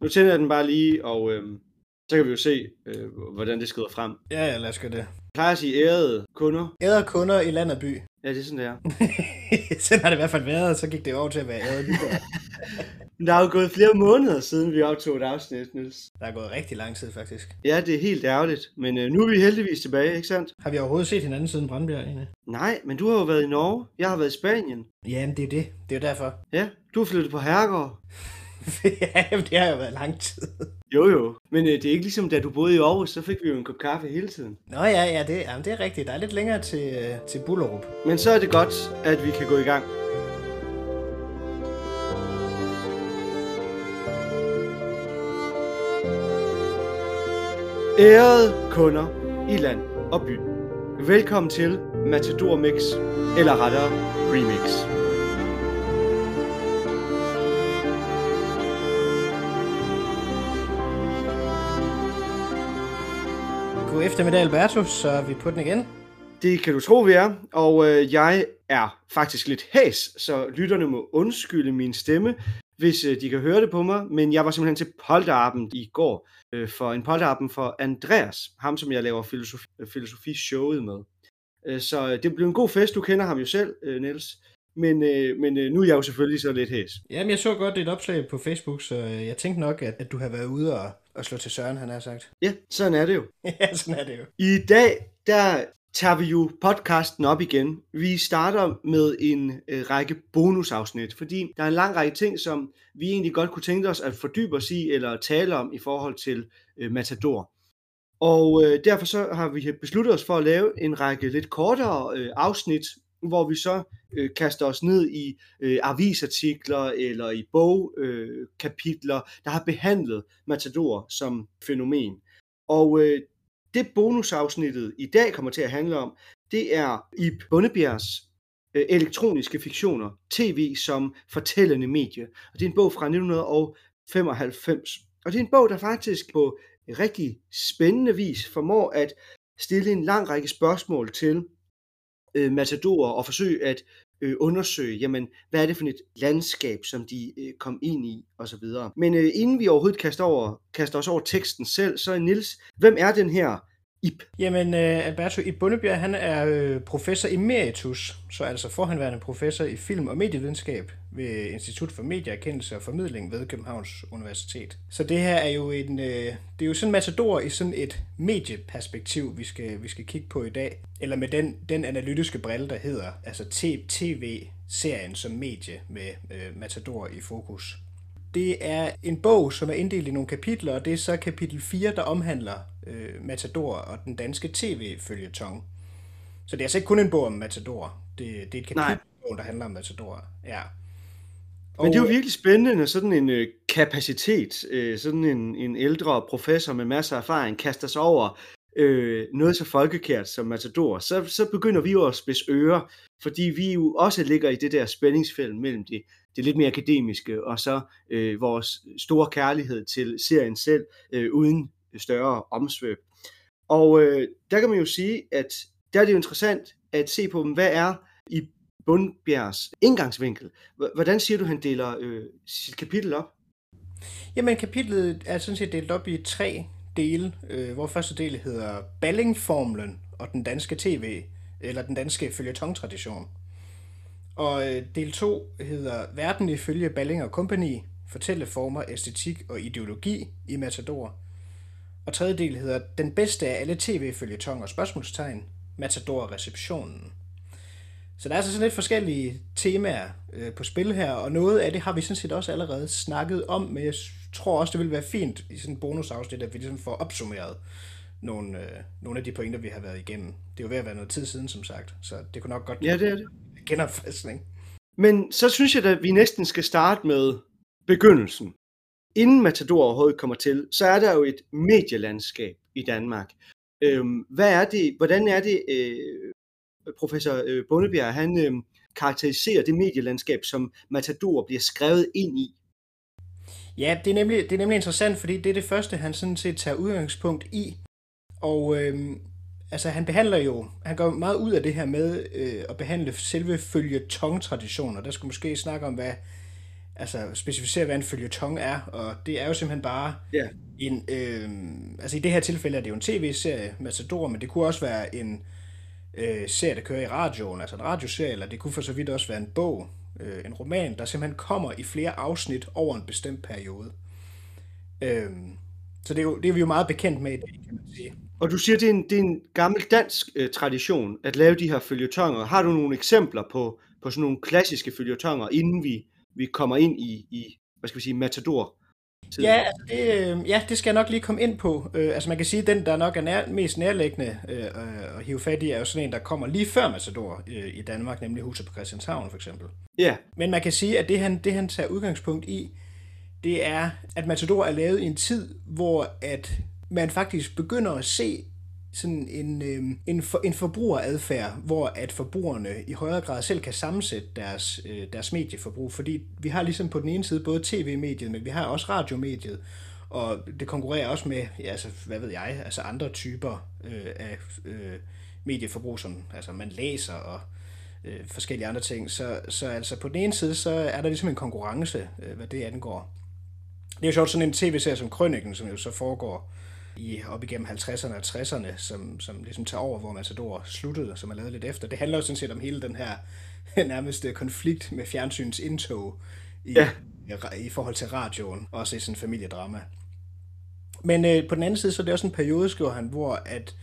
Nu tænder jeg den bare lige, og øh, så kan vi jo se, øh, hvordan det skrider frem. Ja, ja, lad os gøre det. Jeg plejer at sige ærede kunder. Æder kunder i land og by. Ja, det er sådan, det er. Sådan har det i hvert fald været, så gik det over til at være lyttere. Men der er jo gået flere måneder siden, vi optog et afsnit, Niels. Der er gået rigtig lang tid, faktisk. Ja, det er helt ærgerligt, men øh, nu er vi heldigvis tilbage, ikke sandt? Har vi overhovedet set hinanden siden Brandbjerg, egentlig? Nej, men du har jo været i Norge. Jeg har været i Spanien. Jamen, det er jo det. Det er jo derfor. Ja, du har flyttet på herregård. ja, jamen, det har jo været lang tid. Jo jo, men øh, det er ikke ligesom da du boede i Aarhus, så fik vi jo en kop kaffe hele tiden. Nå ja, ja, det, jamen, det er rigtigt. Der er lidt længere til, øh, til Bullerup. Men så er det godt, at vi kan gå i gang. Ærede kunder i land og by. Velkommen til Matador Mix, eller rettere Remix. God eftermiddag, Alberto, så er vi på den igen. Det kan du tro, vi er, og øh, jeg er faktisk lidt hæs, så lytterne må undskylde min stemme, hvis øh, de kan høre det på mig, men jeg var simpelthen til polterappen i går, øh, for en polterappen for Andreas, ham som jeg laver filosofi, øh, filosofi-showet med. Øh, så øh, det blev en god fest, du kender ham jo selv, øh, Niels, men, øh, men øh, nu er jeg jo selvfølgelig så lidt hæs. Jamen, jeg så godt dit opslag på Facebook, så jeg tænkte nok, at, at du har været ude og, og slå til Søren, han har sagt. Ja, sådan er det jo. ja, sådan er det jo. I dag, der tager vi jo podcasten op igen. Vi starter med en øh, række bonusafsnit, fordi der er en lang række ting, som vi egentlig godt kunne tænke os at fordybe os i, eller tale om i forhold til øh, Matador. Og øh, derfor så har vi besluttet os for at lave en række lidt kortere øh, afsnit, hvor vi så øh, kaster os ned i øh, avisartikler eller i bogkapitler, øh, kapitler, der har behandlet Matador som fænomen. Og øh, det bonusafsnittet i dag kommer til at handle om, det er Ib Bundebjergs øh, elektroniske fiktioner, tv som fortællende medie. Og det er en bog fra 1995. Og det er en bog, der faktisk på rigtig spændende vis formår at stille en lang række spørgsmål til øh, matadorer og forsøge at øh, undersøge, jamen, hvad er det for et landskab, som de øh, kom ind i, og så videre. Men øh, inden vi overhovedet kaster, over, kaster os over teksten selv, så er Nils, hvem er den her Ip? Jamen, uh, Alberto i Bundebjerg, han er uh, professor emeritus, så altså forhenværende professor i film- og medievidenskab ved Institut for Medieerkendelse og Formidling ved Københavns Universitet. Så det her er jo en, uh, det er jo sådan en matador i sådan et medieperspektiv, vi skal, vi skal kigge på i dag. Eller med den, den analytiske brille, der hedder altså tv-serien som medie med øh, matador i fokus. Det er en bog, som er inddelt i nogle kapitler, og det er så kapitel 4, der omhandler øh, Matador og den danske tv-følgetong. Så det er altså ikke kun en bog om Matador. Det, det er et kapitel, der handler om Matador. Ja. Og, Men det er jo virkelig spændende, når sådan en øh, kapacitet, øh, sådan en, en ældre professor med masser af erfaring, kaster sig over øh, noget så folkekært som Matador. Så, så begynder vi jo at spidse ører, fordi vi jo også ligger i det der spændingsfelt mellem det, det lidt mere akademiske, og så øh, vores store kærlighed til serien selv, øh, uden større omsvøb. Og øh, der kan man jo sige, at der er det jo interessant at se på, hvad er i Bundbjergs indgangsvinkel. Hvordan siger du, han deler øh, sit kapitel op? Jamen, kapitlet er sådan set delt op i tre dele, øh, hvor første del hedder Ballingformlen og den danske tv, eller den danske følgetongtradition. tradition og øh, del 2 hedder Verden ifølge Balling og Company, fortælleformer, æstetik og ideologi i Matador. Og tredje del hedder Den bedste af alle tv-følgetong og spørgsmålstegn, Matador-receptionen. Så der er altså sådan lidt forskellige temaer øh, på spil her, og noget af det har vi sådan set også allerede snakket om, men jeg tror også, det vil være fint i sådan en bonusafsnit, at vi ligesom får opsummeret nogle, øh, nogle af de pointer, vi har været igennem. Det er jo ved at være noget tid siden, som sagt, så det kunne nok godt ja, det er det genopfriskning. Men så synes jeg, at vi næsten skal starte med begyndelsen. Inden Matador overhovedet kommer til, så er der jo et medielandskab i Danmark. Øhm, hvad er det, hvordan er det, øh, professor øh, Bundebjerg, han øh, karakteriserer det medielandskab, som Matador bliver skrevet ind i? Ja, det er, nemlig, det er nemlig interessant, fordi det er det første, han sådan set tager udgangspunkt i. Og øh, altså, han behandler jo, han går meget ud af det her med øh, at behandle selve følge traditioner Der skulle måske snakke om, hvad, altså specificere, hvad en følgetong er, og det er jo simpelthen bare Ja. en, øh, altså i det her tilfælde er det jo en tv-serie, Matador, men det kunne også være en øh, serie, der kører i radioen, altså en radioserie, eller det kunne for så vidt også være en bog, øh, en roman, der simpelthen kommer i flere afsnit over en bestemt periode. Øh, så det er, jo, det er vi jo meget bekendt med i dag, kan man sige. Og du siger, det er en, det er en gammel dansk øh, tradition at lave de her følgetonger. Har du nogle eksempler på, på sådan nogle klassiske følgetonger, inden vi, vi kommer ind i, i hvad skal vi sige, Matador? Ja, altså det, øh, ja, det skal jeg nok lige komme ind på. Øh, altså man kan sige, at den, der nok er nær, mest nærliggende øh, at hive fat i, er jo sådan en, der kommer lige før Matador øh, i Danmark, nemlig Huset på Christianshavn for eksempel. Ja, Men man kan sige, at det han, det han tager udgangspunkt i, det er, at Matador er lavet i en tid, hvor at man faktisk begynder at se sådan en, øh, en, for, en forbrugeradfærd, hvor at forbrugerne i højere grad selv kan sammensætte deres, øh, deres medieforbrug, fordi vi har ligesom på den ene side både tv-mediet, men vi har også radiomediet, og det konkurrerer også med, ja, altså, hvad ved jeg, altså andre typer øh, af øh, medieforbrug, som altså, man læser og øh, forskellige andre ting. Så, så altså på den ene side, så er der ligesom en konkurrence, øh, hvad det angår. Det er jo sjovt, sådan en tv-serie som Krøniken, som jo så foregår i, op igennem 50'erne og 60'erne, som, som ligesom tager over, hvor Matador sluttede, som er lavet lidt efter. Det handler jo sådan set om hele den her nærmest konflikt med fjernsyns indtog i, Ja. i, i forhold til radioen, også i sådan en familiedrama. Men øh, på den anden side, så er det også en periode, skriver han, hvor at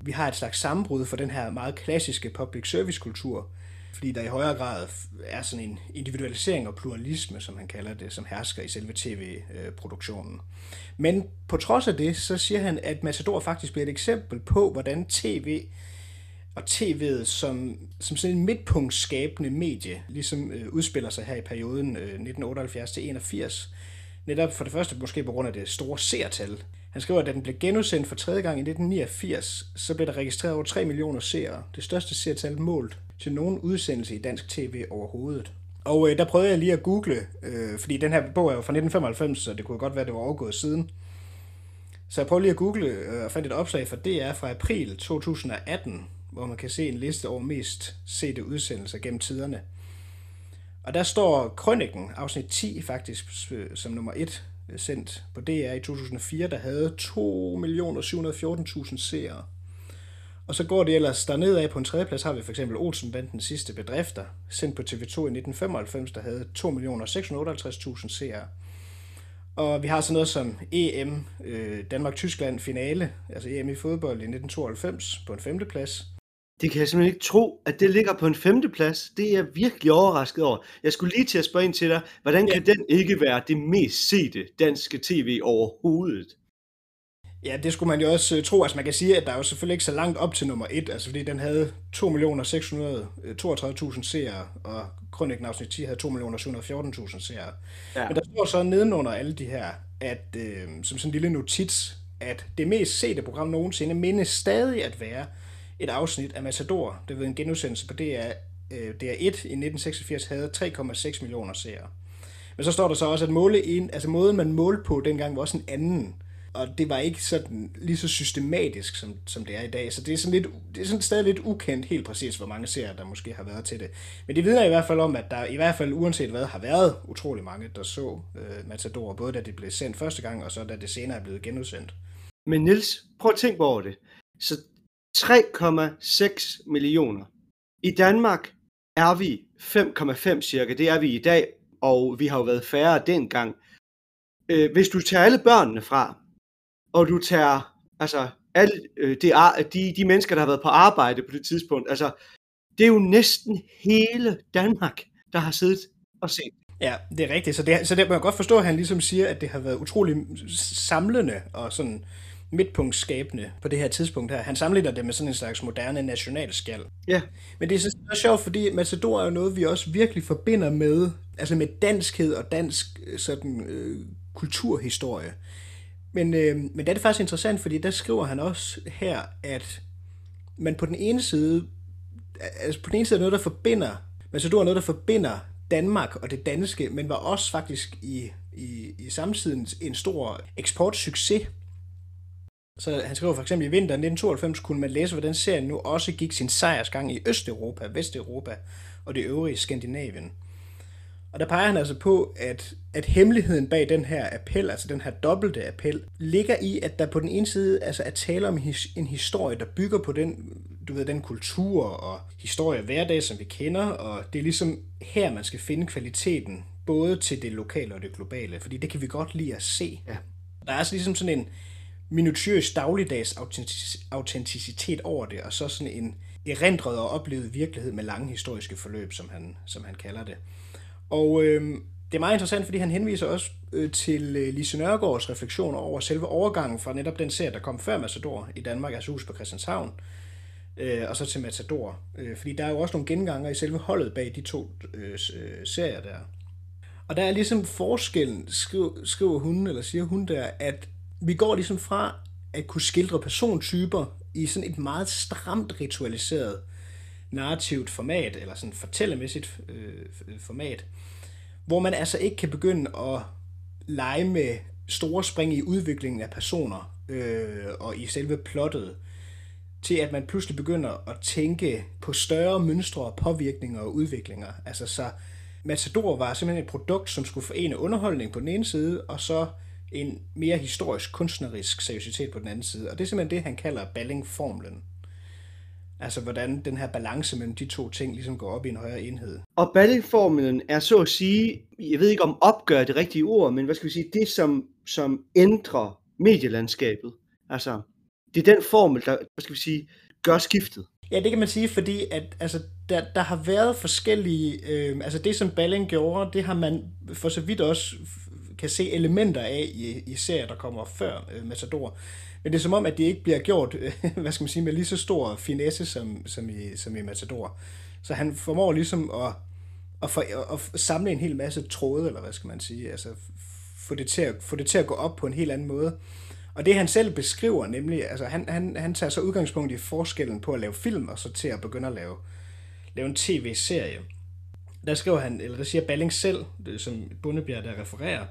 vi har et slags sammenbrud for den her meget klassiske public service kultur, fordi der i højere grad er sådan en individualisering og pluralisme, som han kalder det, som hersker i selve tv-produktionen. Men på trods af det, så siger han, at Matador faktisk bliver et eksempel på, hvordan tv og tv'et som, som sådan en midtpunktskabende medie, ligesom øh, udspiller sig her i perioden øh, 1978-81. Netop for det første måske på grund af det store seertal. Han skriver, at da den blev genudsendt for tredje gang i 1989, så blev der registreret over 3 millioner seere. Det største seertal målt til nogen udsendelse i dansk tv overhovedet. Og øh, der prøvede jeg lige at google, øh, fordi den her bog er jo fra 1995, så det kunne godt være, det var overgået siden. Så jeg prøvede lige at google øh, og fandt et opslag fra DR fra april 2018, hvor man kan se en liste over mest sete udsendelser gennem tiderne. Og der står Krøniken, afsnit 10 faktisk, øh, som nummer 1 øh, sendt på DR i 2004, der havde 2.714.000 seere. Og så går det ellers dernede af på en tredjeplads, har vi for eksempel Olsenbandens sidste bedrifter, sendt på TV2 i 1995, der havde 2.658.000 seere. Og vi har sådan noget som EM, øh, Danmark-Tyskland finale, altså EM i fodbold i 1992 på en femteplads. det kan jeg simpelthen ikke tro, at det ligger på en femteplads. Det er jeg virkelig overrasket over. Jeg skulle lige til at spørge ind til dig, hvordan kan den ikke være det mest sete danske tv overhovedet? Ja, det skulle man jo også øh, tro. Altså man kan sige, at der er jo selvfølgelig ikke så langt op til nummer 1, altså fordi den havde 2.632.000 seere, og Krøniken afsnit 10 havde 2.714.000 seere. Ja. Men der står så nedenunder alle de her, at øh, som sådan en lille notits, at det mest sete program nogensinde mindes stadig at være et afsnit af Matador, det ved en genudsendelse på DR, øh, DR1 i 1986 havde 3,6 millioner seere. Men så står der så også, at måle ind, altså måden man målte på dengang var også en anden. Og det var ikke sådan lige så systematisk, som, som det er i dag. Så det er, sådan lidt, det er sådan stadig lidt ukendt helt præcis, hvor mange serier, der måske har været til det. Men det vidner i hvert fald om, at der i hvert fald uanset hvad, har været utrolig mange, der så øh, Matador, både da det blev sendt første gang, og så da det senere er blevet genudsendt. Men Nils, prøv at tænke over det. Så 3,6 millioner. I Danmark er vi 5,5 cirka. Det er vi i dag, og vi har jo været færre dengang. Øh, hvis du tager alle børnene fra, og du tager altså alle øh, det, de, de mennesker, der har været på arbejde på det tidspunkt, altså det er jo næsten hele Danmark, der har siddet og set. Ja, det er rigtigt. Så det, så det må jeg godt forstå, at han ligesom siger, at det har været utrolig samlende og sådan midtpunktskabende på det her tidspunkt her. Han sammenligner det med sådan en slags moderne nationalskal. Ja, Men det er så så sjovt, fordi Matador er jo noget, vi også virkelig forbinder med, altså med danskhed og dansk øh, sådan, øh, kulturhistorie. Men, øh, men det er det faktisk interessant, fordi der skriver han også her, at man på den ene side, altså på den ene side er noget, der forbinder, men så du er noget, der forbinder Danmark og det danske, men var også faktisk i, i, i samtiden en stor eksportsucces. Så han skriver for eksempel i vinteren 1992 kunne man læse, hvordan serien nu også gik sin sejrsgang i Østeuropa, Vesteuropa og det øvrige Skandinavien. Og der peger han altså på, at, at hemmeligheden bag den her appel, altså den her dobbelte appel, ligger i, at der på den ene side altså er tale om en historie, der bygger på den, du ved, den kultur og historie og hverdag, som vi kender, og det er ligesom her, man skal finde kvaliteten, både til det lokale og det globale, fordi det kan vi godt lide at se. Ja. Der er altså ligesom sådan en minutiøs dagligdags autenticitet over det, og så sådan en erindret og oplevet virkelighed med lange historiske forløb, som han, som han kalder det. Og øh, det er meget interessant, fordi han henviser også øh, til øh, Lise Nørgaards refleksioner over selve overgangen fra netop den serie, der kom før Matador i Danmark, altså Hus på Christianshavn, øh, og så til Matador. Øh, fordi der er jo også nogle genganger i selve holdet bag de to øh, øh, serier der. Og der er ligesom forskellen, skriver, skriver hun, eller siger hun der, at vi går ligesom fra at kunne skildre persontyper i sådan et meget stramt ritualiseret narrativt format, eller sådan fortællemæssigt øh, format, hvor man altså ikke kan begynde at lege med store spring i udviklingen af personer øh, og i selve plottet, til at man pludselig begynder at tænke på større mønstre og påvirkninger og udviklinger. Altså så Matador var simpelthen et produkt, som skulle forene underholdning på den ene side, og så en mere historisk kunstnerisk seriøsitet på den anden side. Og det er simpelthen det, han kalder Balling-formlen. Altså hvordan den her balance mellem de to ting ligesom går op i en højere enhed. Og Balling-formlen er så at sige, jeg ved ikke om opgør det rigtige ord, men hvad skal vi sige, det som, som ændrer medielandskabet. Altså, det er den formel, der, hvad skal vi sige, gør skiftet. Ja, det kan man sige, fordi at, altså, der, der har været forskellige... Øh, altså det, som Balling gjorde, det har man for så vidt også kan se elementer af i, i serier, der kommer før øh, Matador. Men det er som om, at det ikke bliver gjort, øh, hvad skal man sige, med lige så stor finesse som, som, i, som i Matador. Så han formår ligesom at, at, for, at samle en hel masse tråde, eller hvad skal man sige, altså få det, til at, få det til at gå op på en helt anden måde. Og det han selv beskriver, nemlig, altså han, han, han tager så udgangspunkt i forskellen på at lave film, og så til at begynde at lave, lave en tv-serie. Der skriver han, eller der siger Balling selv, øh, som Bundebjerg der refererer,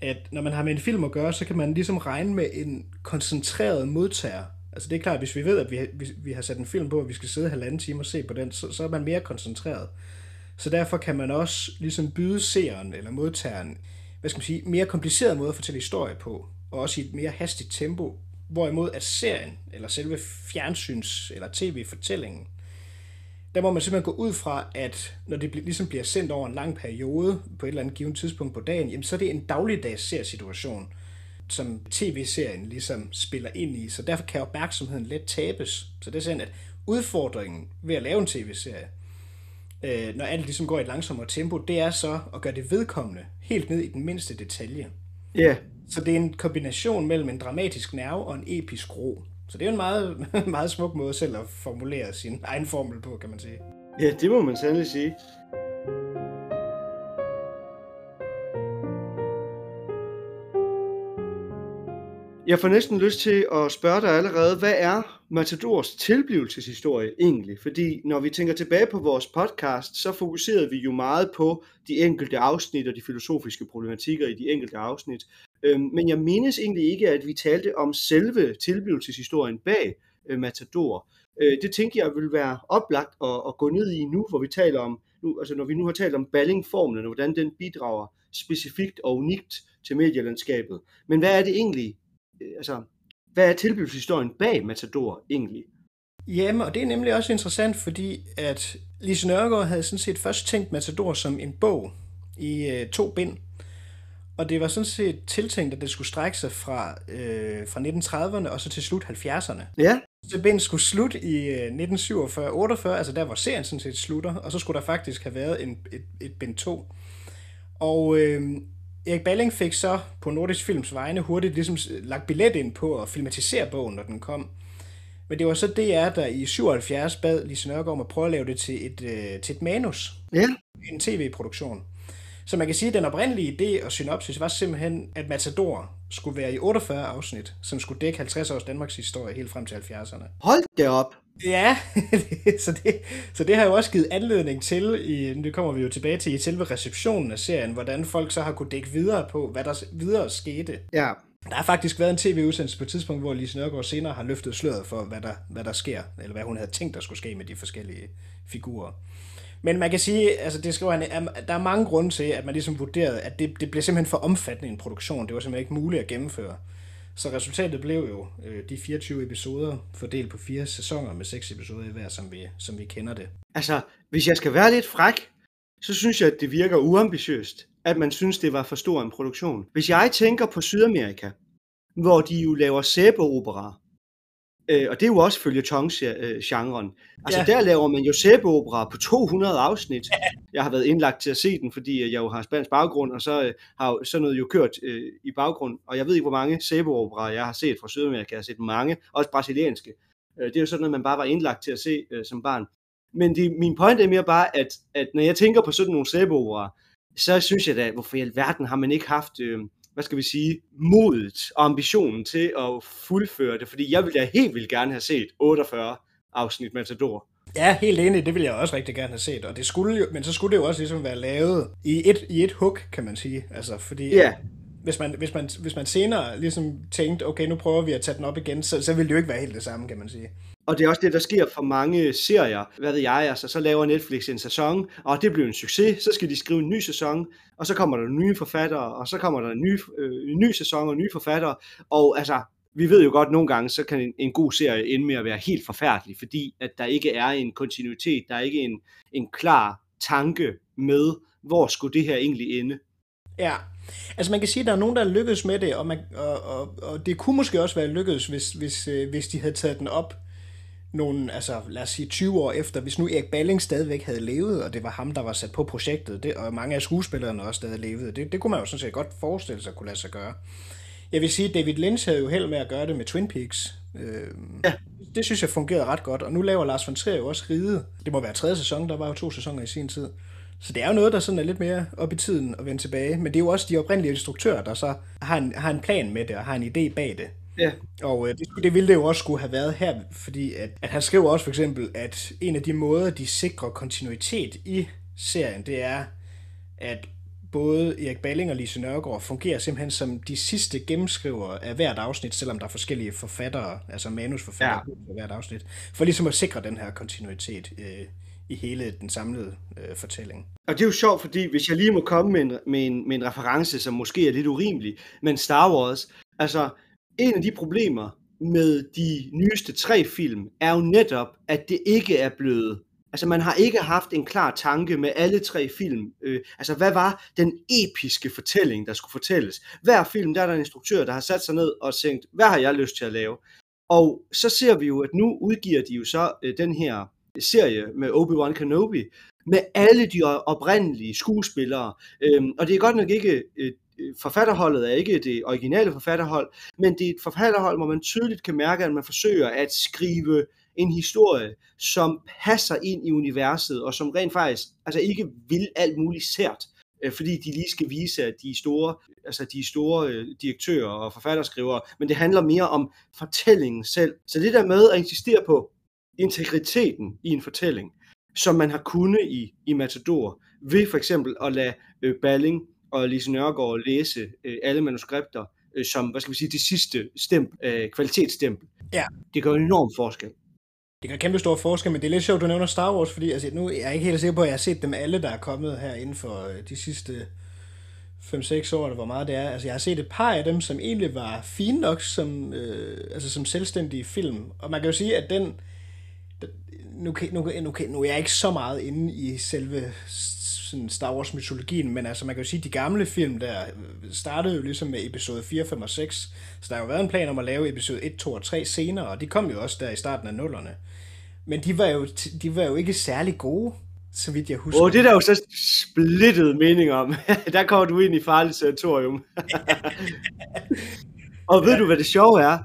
at når man har med en film at gøre, så kan man ligesom regne med en koncentreret modtager. Altså det er klart, hvis vi ved, at vi, vi, vi har sat en film på, og vi skal sidde halvanden time og se på den, så, så er man mere koncentreret. Så derfor kan man også ligesom byde seeren eller modtageren, hvad skal man sige, mere kompliceret måde at fortælle historie på, og også i et mere hastigt tempo, hvorimod at serien, eller selve fjernsyns- eller tv-fortællingen, der må man simpelthen gå ud fra, at når det ligesom bliver sendt over en lang periode på et eller andet givet tidspunkt på dagen, jamen så er det en dagligdags situation, som tv-serien ligesom spiller ind i, så derfor kan opmærksomheden let tabes. Så det er sådan, at udfordringen ved at lave en tv-serie, øh, når alt ligesom går i et langsommere tempo, det er så at gøre det vedkommende helt ned i den mindste detalje. Ja. Yeah. Så det er en kombination mellem en dramatisk nerve og en episk ro. Så det er jo en meget, meget smuk måde selv at formulere sin egen formel på, kan man sige. Ja, det må man sandelig sige. Jeg får næsten lyst til at spørge dig allerede, hvad er Matadors tilblivelseshistorie egentlig? Fordi når vi tænker tilbage på vores podcast, så fokuserede vi jo meget på de enkelte afsnit og de filosofiske problematikker i de enkelte afsnit. Øhm, men jeg mindes egentlig ikke, at vi talte om selve tilblivelseshistorien bag øh, Matador. Øh, det tænker jeg vil være oplagt at, at gå ned i nu, hvor vi taler om, nu, altså når vi nu har talt om ballingformen, og hvordan den bidrager specifikt og unikt til medielandskabet. Men hvad er det egentlig, øh, altså, hvad er tilblivelseshistorien bag Matador egentlig? Jamen, og det er nemlig også interessant, fordi at Lise Nørgaard havde sådan set først tænkt Matador som en bog i øh, to bind. Og det var sådan set tiltænkt, at det skulle strække sig fra, øh, fra 1930'erne og så til slut 70'erne. Ja. Så bind skulle slutte i 1947-48, øh, altså der hvor serien sådan set slutter, og så skulle der faktisk have været en, et, et bind 2. Og øh, Erik Balling fik så på Nordisk Films vegne hurtigt ligesom lagt billet ind på at filmatisere bogen, når den kom. Men det var så DR, der i 77 bad Lise Nørgaard om at prøve at lave det til et, øh, til et manus. Ja. En tv-produktion. Så man kan sige, at den oprindelige idé og synopsis var simpelthen, at Matador skulle være i 48 afsnit, som skulle dække 50 års Danmarks historie helt frem til 70'erne. Hold det op! Ja, så, det, så det har jo også givet anledning til, i, nu kommer vi jo tilbage til i selve receptionen af serien, hvordan folk så har kunne dække videre på, hvad der videre skete. Ja. Der har faktisk været en tv-udsendelse på et tidspunkt, hvor Lise Nørgaard senere har løftet sløret for, hvad der, hvad der sker, eller hvad hun havde tænkt, der skulle ske med de forskellige figurer. Men man kan sige, altså det skriver han, at der er mange grunde til, at man ligesom vurderede, at det, det blev simpelthen for omfattende en produktion. Det var simpelthen ikke muligt at gennemføre. Så resultatet blev jo øh, de 24 episoder fordelt på fire sæsoner med seks episoder i hver, som vi, som vi kender det. Altså, hvis jeg skal være lidt fræk, så synes jeg, at det virker uambitiøst, at man synes, det var for stor en produktion. Hvis jeg tænker på Sydamerika, hvor de jo laver sæbeoperaer, øh, og det er jo også følge genren Altså ja. der laver man jo sæbeopera på 200 afsnit. Jeg har været indlagt til at se den, fordi jeg jo har spansk baggrund, og så øh, har sådan noget jo kørt øh, i baggrund. Og jeg ved ikke, hvor mange sæbeoperaer jeg har set fra Sydamerika. Jeg har set mange, også brasilianske. Øh, det er jo sådan noget, man bare var indlagt til at se øh, som barn. Men det, min point er mere bare, at, at når jeg tænker på sådan nogle sæbeoperaer, så synes jeg da, hvorfor i alverden har man ikke haft, øh, hvad skal vi sige, modet og ambitionen til at fuldføre det, fordi jeg ville da helt vildt gerne have set 48 afsnit Matador. Ja, helt enig, det ville jeg også rigtig gerne have set, og det skulle jo, men så skulle det jo også ligesom være lavet i et, i et hook, kan man sige, altså fordi... Ja. Hvis man, hvis, man, hvis man senere ligesom tænkte, okay, nu prøver vi at tage den op igen, så, så ville det jo ikke være helt det samme, kan man sige. Og det er også det, der sker for mange serier. Hvad ved jeg, altså så laver Netflix en sæson, og det bliver en succes, så skal de skrive en ny sæson, og så kommer der nye forfattere, og så kommer der en ny, øh, en ny sæson og nye forfattere, og altså, vi ved jo godt, at nogle gange, så kan en, en god serie ende med at være helt forfærdelig, fordi at der ikke er en kontinuitet, der er ikke en, en klar tanke med, hvor skulle det her egentlig ende. Ja, altså man kan sige, at der er nogen, der er lykkedes med det, og, man, og, og, og det kunne måske også være lykkedes, hvis, hvis, øh, hvis de havde taget den op nogle, altså lad os sige 20 år efter, hvis nu Erik Balling stadigvæk havde levet, og det var ham, der var sat på projektet, det, og mange af skuespillerne også stadig levede, det, det kunne man jo sådan set godt forestille sig kunne lade sig gøre. Jeg vil sige, at David Lynch havde jo held med at gøre det med Twin Peaks. Øh, ja. Det synes jeg fungerede ret godt, og nu laver Lars von Trier jo også Ride. Det må være tredje sæson, der var jo to sæsoner i sin tid. Så det er jo noget, der sådan er lidt mere op i tiden at vende tilbage. Men det er jo også de oprindelige instruktører, der så har en, har en plan med det og har en idé bag det. Ja. Og øh, det, det ville det jo også skulle have været her, fordi at, at han skriver også for eksempel, at en af de måder, de sikrer kontinuitet i serien, det er, at både Erik Balling og Lise Nørgaard fungerer simpelthen som de sidste gennemskriver af hvert afsnit, selvom der er forskellige forfattere, altså manusforfattere ja. på hvert afsnit, for ligesom at sikre den her kontinuitet øh, i hele den samlede øh, fortælling. Og det er jo sjovt, fordi hvis jeg lige må komme med en, med en, med en reference, som måske er lidt urimelig, men Star Wars, altså en af de problemer med de nyeste tre film, er jo netop, at det ikke er blevet Altså man har ikke haft en klar tanke med alle tre film. Øh, altså hvad var den episke fortælling, der skulle fortælles? Hver film, der er der en instruktør, der har sat sig ned og tænkt, hvad har jeg lyst til at lave? Og så ser vi jo, at nu udgiver de jo så øh, den her serie med Obi-Wan Kenobi, med alle de oprindelige skuespillere. Øhm, og det er godt nok ikke øh, øh, forfatterholdet er ikke det originale forfatterhold, men det er et forfatterhold, hvor man tydeligt kan mærke, at man forsøger at skrive en historie, som passer ind i universet, og som rent faktisk altså ikke vil alt muligt sært, øh, fordi de lige skal vise, at de er store, altså de er store øh, direktører og forfatterskrivere, men det handler mere om fortællingen selv. Så det der med at insistere på integriteten i en fortælling, som man har kunnet i, i Matador, ved for eksempel at lade øh, Balling og Lise Nørgaard læse øh, alle manuskripter, øh, som, hvad skal vi sige, det sidste stempel, øh, kvalitetsstempel. Ja. Det gør en enorm forskel. Det gør kæmpe stor forskel, men det er lidt sjovt, du nævner Star Wars, fordi altså, nu er jeg ikke helt sikker på, at jeg har set dem alle, der er kommet her inden for øh, de sidste 5-6 år, eller hvor meget det er. Altså, jeg har set et par af dem, som egentlig var fine nok som, øh, altså, som selvstændige film. Og man kan jo sige, at den... Nu, nu, nu, nu er jeg ikke så meget inde i selve sådan Star Wars mytologien, men altså man kan jo sige, at de gamle film der startede jo ligesom med episode 4, 5 og 6, så der har jo været en plan om at lave episode 1, 2 og 3 senere, og de kom jo også der i starten af nullerne. Men de var jo, de var jo ikke særlig gode, så vidt jeg husker. Åh, oh, det er der jo så splittet mening om. der kommer du ind i farligt territorium. og ved du, hvad det sjove er?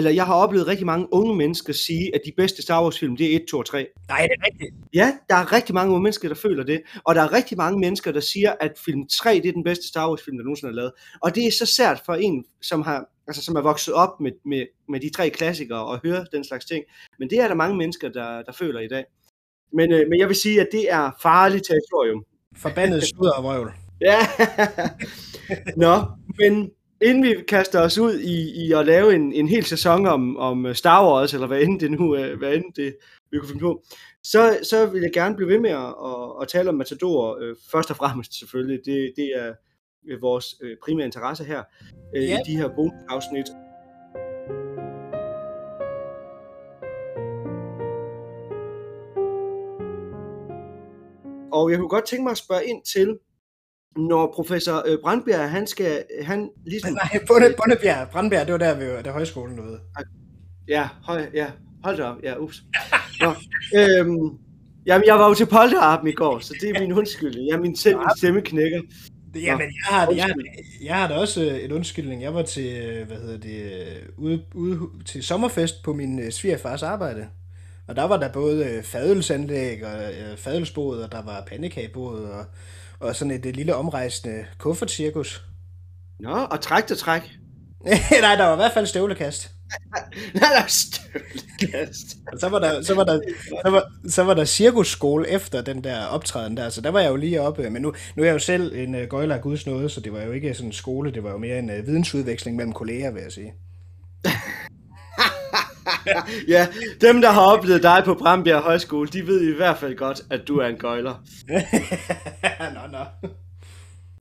Eller jeg har oplevet rigtig mange unge mennesker sige, at de bedste Star Wars film, det er 1, 2 og 3. Nej, det er rigtigt. Ja, der er rigtig mange unge mennesker, der føler det. Og der er rigtig mange mennesker, der siger, at film 3, det er den bedste Star Wars film, der nogensinde er lavet. Og det er så sært for en, som har altså som er vokset op med, med, med de tre klassikere og høre den slags ting. Men det er der mange mennesker, der, der føler i dag. Men, øh, men jeg vil sige, at det er farligt territorium. Forbandet sludder og vrøvl. ja. Nå, men inden vi kaster os ud i, i at lave en, en hel sæson om, om Star Wars, eller hvad end det nu, hvad end det vi kunne finde på, så, så vil jeg gerne blive ved med at, at, at tale om Matador, øh, først og fremmest selvfølgelig. Det, det er øh, vores øh, primære interesse her øh, Ja. i de her bonusafsnit. Og jeg kunne godt tænke mig at spørge ind til, når professor øh, Brandbjerg, han skal, han ligesom... Nej, Bunde, Bundebjerg, Brandbjerg, det var der, ved der højskolen noget. Ja, høj, ja, hold da op, ja, ups. Nå, øhm, jamen, jeg var jo til polterappen i går, så det er min undskyldning. Ja, min, min stemme knækker. Jamen, jeg har, jeg, jeg har da også øh, en undskyldning. Jeg var til, øh, hvad hedder det, øh, ude, ude til sommerfest på min svigerfars arbejde. Og der var der både fadelsanlæg og fadelsbåd, og der var pandekagebåd, og, og sådan et, et lille omrejsende kuffertcirkus. Nå, og træk. Nej, der var i hvert fald støvlekast. Nej, der er støvlekast. Og så var der, så var der, så var, så var der cirkusskole efter den der optræden der, så der var jeg jo lige oppe. Men nu, nu er jeg jo selv en uh, gøjler af Guds nåde, så det var jo ikke sådan en skole, det var jo mere en uh, vidensudveksling mellem kolleger, vil jeg sige. ja, dem, der har oplevet dig på Brambjerg Højskole, de ved i hvert fald godt, at du er en gøjler. nå, nå.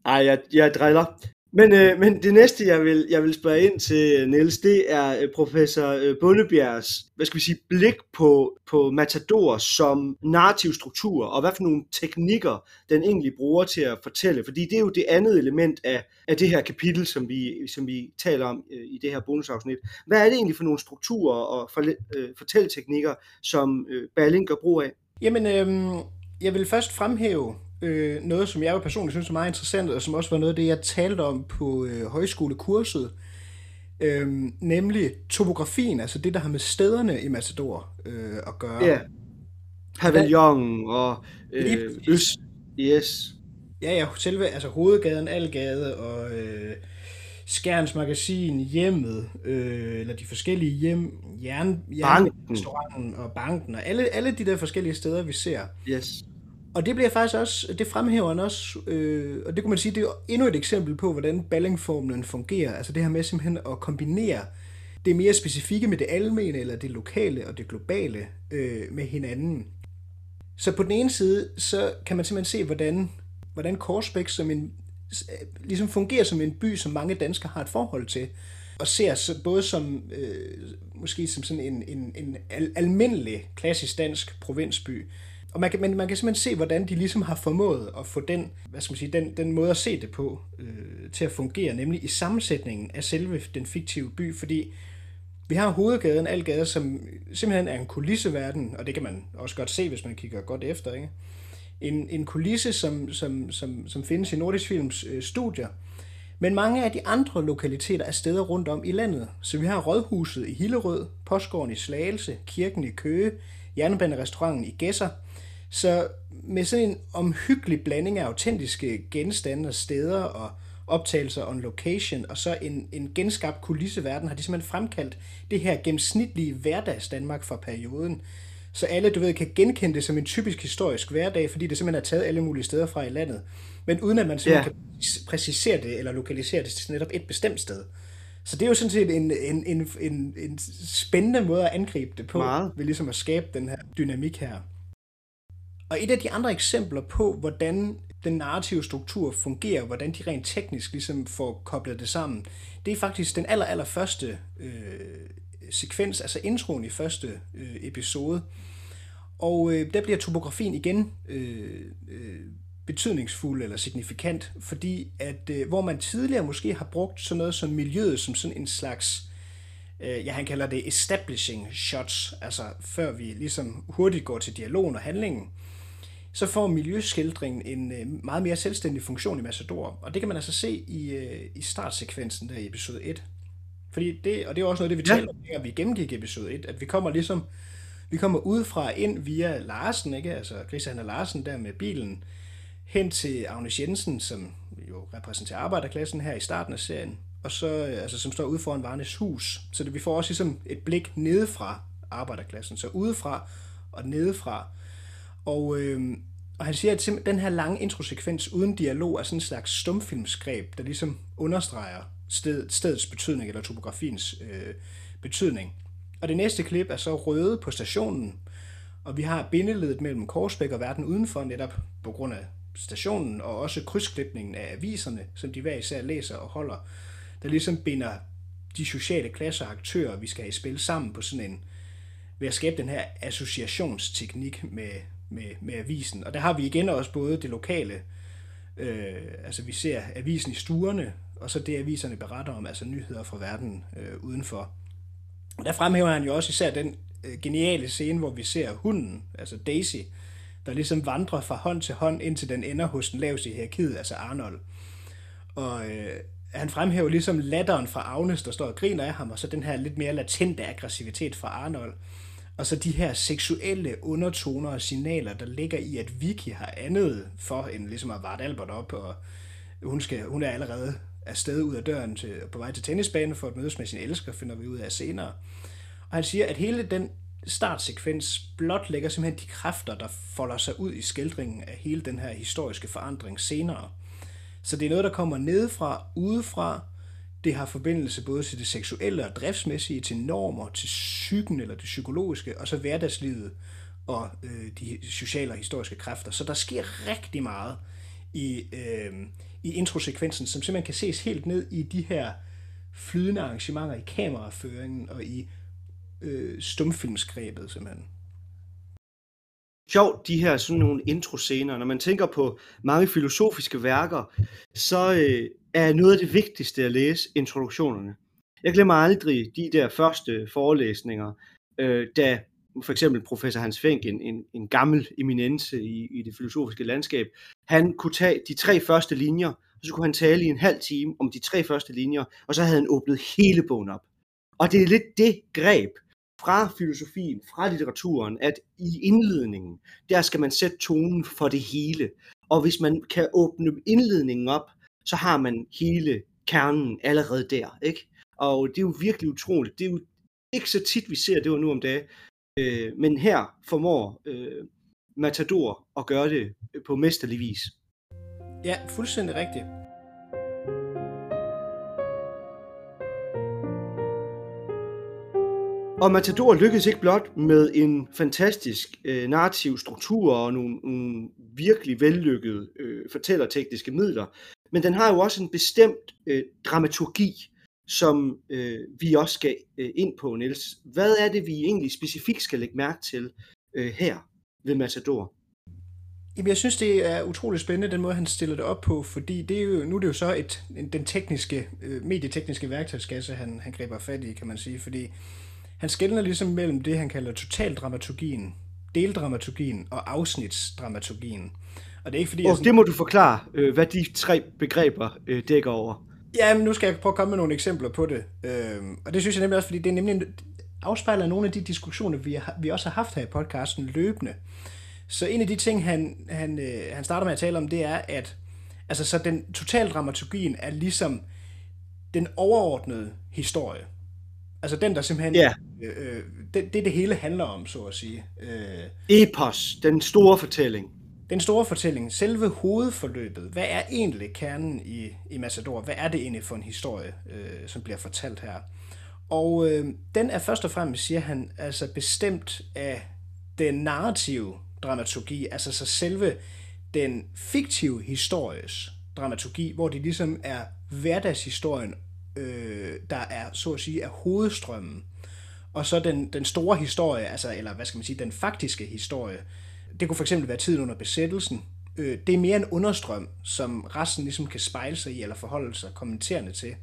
Ej, jeg, jeg driller. Men, øh, men det næste, jeg vil, jeg vil spørge ind til, Niels, det er øh, professor øh, Bundebjergs, hvad skal vi sige, blik på, på Matador som narrativ struktur, og hvad for nogle teknikker, den egentlig bruger til at fortælle. Fordi det er jo det andet element af, af det her kapitel, som vi, som vi taler om øh, i det her bonusafsnit. Hvad er det egentlig for nogle strukturer og for, øh, fortælleteknikker, som øh, Balling gør brug af? Jamen, øh, jeg vil først fremhæve øh, noget, som jeg jo personligt synes er meget interessant, og som også var noget af det, jeg talte om på øh, højskolekurset, øh, nemlig topografien, altså det, der har med stederne i Matador øh, at gøre. Ja, pavillon og øh, øst. Yes. Ja, ja, selve altså hovedgaden, Algade og øh, Skærens Magasin, hjemmet, øh, eller de forskellige hjem, jern, Banken. jernrestauranten og banken, og alle, alle de der forskellige steder, vi ser. Yes. Og det bliver faktisk også, det fremhæver han også, øh, og det kunne man sige, det er endnu et eksempel på, hvordan ballingformlen fungerer. Altså det her med simpelthen at kombinere det mere specifikke med det almene, eller det lokale og det globale øh, med hinanden. Så på den ene side, så kan man simpelthen se, hvordan, hvordan Korsbæk som en, øh, ligesom fungerer som en by, som mange danskere har et forhold til, og ser så både som, øh, måske som sådan en, en, en al- almindelig klassisk dansk provinsby, og man kan, men man kan simpelthen se, hvordan de ligesom har formået at få den, hvad skal man sige, den, den måde at se det på øh, til at fungere, nemlig i sammensætningen af selve den fiktive by, fordi vi har hovedgaden, Algade, som simpelthen er en kulisseverden, og det kan man også godt se, hvis man kigger godt efter, ikke? En, en kulisse, som, som, som, som findes i Nordisk Films øh, studier, men mange af de andre lokaliteter er steder rundt om i landet. Så vi har Rådhuset i Hillerød, Postgården i Slagelse, Kirken i Køge, Jernbanerestauranten i Gæsser. Så med sådan en omhyggelig blanding af autentiske genstande og steder og optagelser on location, og så en, en genskabt kulisseverden, har de simpelthen fremkaldt det her gennemsnitlige hverdags Danmark fra perioden. Så alle, du ved, kan genkende det som en typisk historisk hverdag, fordi det simpelthen er taget alle mulige steder fra i landet. Men uden at man simpelthen Ja. kan præcisere det, eller lokalisere det til netop et bestemt sted. Så det er jo sådan set en, en, en, en, en spændende måde at angribe det på, Meget. ved ligesom at skabe den her dynamik her. Og et af de andre eksempler på, hvordan den narrative struktur fungerer, hvordan de rent teknisk ligesom får koblet det sammen, det er faktisk den aller, aller første øh, sekvens, altså introen i første øh, episode. Og øh, der bliver topografien igen øh, øh, betydningsfuld eller signifikant, fordi at øh, hvor man tidligere måske har brugt sådan noget som miljøet som sådan en slags, øh, ja han kalder det establishing shots, altså før vi ligesom hurtigt går til dialogen og handlingen, så får miljøskildringen en øh, meget mere selvstændig funktion i Massador. Og det kan man altså se i, øh, i startsekvensen der i episode 1. Fordi det, og det er også noget, af det vi Ja. talte om, at vi gennemgik episode 1, at vi kommer ligesom, vi kommer udefra ind via Larsen, ikke? altså Chris Hanna Larsen der med bilen, hen til Agnes Jensen, som jo repræsenterer arbejderklassen her i starten af serien, og så, øh, altså, som står ude foran Varnes hus. Så det, vi får også ligesom et blik nedefra arbejderklassen, så udefra og nedefra. Og, øh, og han siger, at den her lange introsekvens uden dialog er sådan en slags stumfilmsgreb, der ligesom understreger sted, stedets betydning, eller topografiens øh, betydning. Og det næste klip er så røde på stationen, Og vi har bindeledet mellem Korsbæk og verden udenfor, netop på grund af stationen, og også krydsklipningen af aviserne, som de hver især læser og holder, der ligesom binder de sociale klasser og aktører, vi skal have i spil sammen på sådan en, ved at skabe den her associationsteknik med, med, med avisen. Og der har vi igen også både det lokale, øh, altså vi ser avisen i stuerne, og så det aviserne beretter om, altså nyheder fra verden øh, udenfor. Og der fremhæver han jo også især den øh, geniale scene, hvor vi ser hunden, altså Daisy, der ligesom vandrer fra hånd til hånd, indtil den ender hos den laveste i hierarkiet, altså Arnold. Og øh, han fremhæver ligesom latteren fra Agnes, der står og griner af ham, og så den her lidt mere latente aggressivitet fra Arnold. Og så de her seksuelle undertoner og signaler, der ligger i, at Vicky har andet for end ligesom at varte Albert op, og hun, skal, hun er allerede afsted ud af døren til, på vej til tennisbanen for at mødes med sin elsker, finder vi ud af senere. Og han siger, at hele den startsekvens blot lægger simpelthen de kræfter, der folder sig ud i skildringen af hele den her historiske forandring senere. Så det er noget, der kommer nedefra, udefra. Det har forbindelse både til det seksuelle og driftsmæssige, til normer, til psyken eller det psykologiske, og så hverdagslivet og øh, de sociale og historiske kræfter. Så der sker rigtig meget i, øh, i introsekvensen, som simpelthen kan ses helt ned i de her flydende arrangementer i kameraføringen og i øh, stumfilmsgrebet simpelthen. Sjovt, de her sådan nogle introscener. Når man tænker på mange filosofiske værker, så øh, er noget af det vigtigste at læse introduktionerne. Jeg glemmer aldrig de der første forelæsninger, øh, da for eksempel professor Hans Fink, en, en, en gammel eminence i, i det filosofiske landskab, han kunne tage de tre første linjer, og så kunne han tale i en halv time om de tre første linjer, og så havde han åbnet hele bogen op. Og det er lidt det greb, fra filosofien, fra litteraturen, at i indledningen, der skal man sætte tonen for det hele. Og hvis man kan åbne indledningen op, så har man hele kernen allerede der, ikke? Og det er jo virkelig utroligt. Det er jo ikke så tit, vi ser det nu om dagen. Øh, men her formår øh, Matador at gøre det på mesterlig vis. Ja, fuldstændig rigtigt. Og Matador lykkedes ikke blot med en fantastisk øh, narrativ struktur og nogle, nogle virkelig vellykkede øh, fortællertekniske midler, men den har jo også en bestemt øh, dramaturgi, som øh, vi også skal øh, ind på, Niels. Hvad er det, vi egentlig specifikt skal lægge mærke til øh, her ved Matador? Jamen, jeg synes, det er utrolig spændende, den måde, han stiller det op på, fordi det er jo, nu er det jo så et, den tekniske, øh, medietekniske værktøjskasse, han, han griber fat i, kan man sige, fordi han skældner ligesom mellem det, han kalder totaldramaturgien, deldramaturgien og afsnitsdramaturgien. Og det er ikke fordi... Og sådan... det må du forklare, øh, hvad de tre begreber øh, dækker over. Ja, men nu skal jeg prøve at komme med nogle eksempler på det. Øh, og det synes jeg nemlig også, fordi det er nemlig afspejler nogle af de diskussioner, vi, har, vi også har haft her i podcasten løbende. Så en af de ting, han, han, øh, han starter med at tale om, det er, at altså, så den totaldramaturgien er ligesom den overordnede historie. Altså den, der simpelthen... Ja. Øh, øh, det, det, det hele handler om, så at sige. Øh, Epos, den store fortælling. Den store fortælling, selve hovedforløbet, hvad er egentlig kernen i, i Massador? Hvad er det egentlig for en historie, øh, som bliver fortalt her? Og øh, den er først og fremmest, siger han, altså bestemt af den narrative dramaturgi, altså så selve den fiktive histories dramaturgi, hvor det ligesom er hverdagshistorien øh, der er, så at sige, er hovedstrømmen. Og så den, den store historie, altså, eller hvad skal man sige, den faktiske historie, det kunne for eksempel være tiden under besættelsen. Øh, det er mere en understrøm, som resten ligesom kan spejle sig i, eller forholde sig kommenterende til.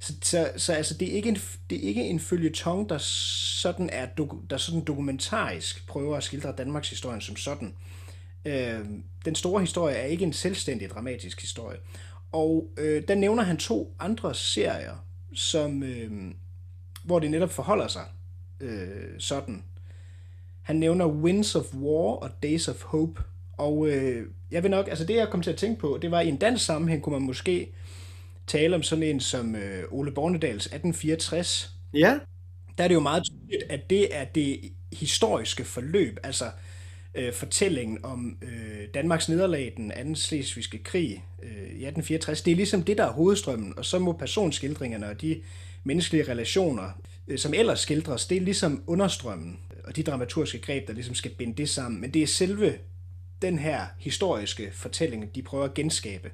Så, så, så altså, det er ikke en, det er ikke en følgetong, der sådan er der sådan dokumentarisk prøver at skildre Danmarks historie som sådan. Øh, den store historie er ikke en selvstændig dramatisk historie. Og øh, der nævner han to andre serier, som, øh, hvor det netop forholder sig øh, sådan. Han nævner Winds of War og Days of Hope. Og øh, jeg vil nok, altså det jeg kom til at tænke på, det var i en dansk sammenhæng, kunne man måske tale om sådan en som øh, Ole Bornedals 1864. Ja. Der er det jo meget tydeligt, at det er det historiske forløb, altså øh, fortællingen om øh, Danmarks nederlag i den anden slesvigske krig øh, i 1864. Det er ligesom det, der er hovedstrømmen, og så må personskildringerne og de menneskelige relationer, øh, som ellers skildres, det er ligesom understrømmen. Og de dramaturgiske greb, der ligesom skal binde det sammen. Men det er selve den her historiske fortælling, de prøver at genskabe.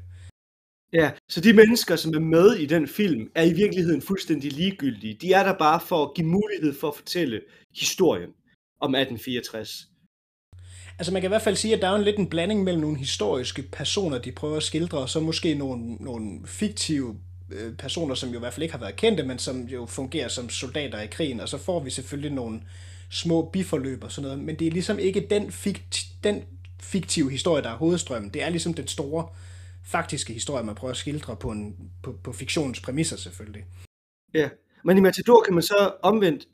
Ja, så de mennesker, som er med i den film, er i virkeligheden fuldstændig ligegyldige. De er der bare for at give mulighed for at fortælle historien om 1864. Altså man kan i hvert fald sige, at der er en lidt en blanding mellem nogle historiske personer, de prøver at skildre, og så måske nogle, nogle fiktive øh, personer, som jo i hvert fald ikke har været kendte, men som jo fungerer som soldater i krigen, og så får vi selvfølgelig nogle små biforløb og sådan noget, men det er ligesom ikke den, fikt, den fiktive historie, der er hovedstrømmen. Det er ligesom den store faktiske historie, man prøver at skildre på, en, på, på fiktionens præmisser selvfølgelig. Ja, men i Matador kan man så omvendt,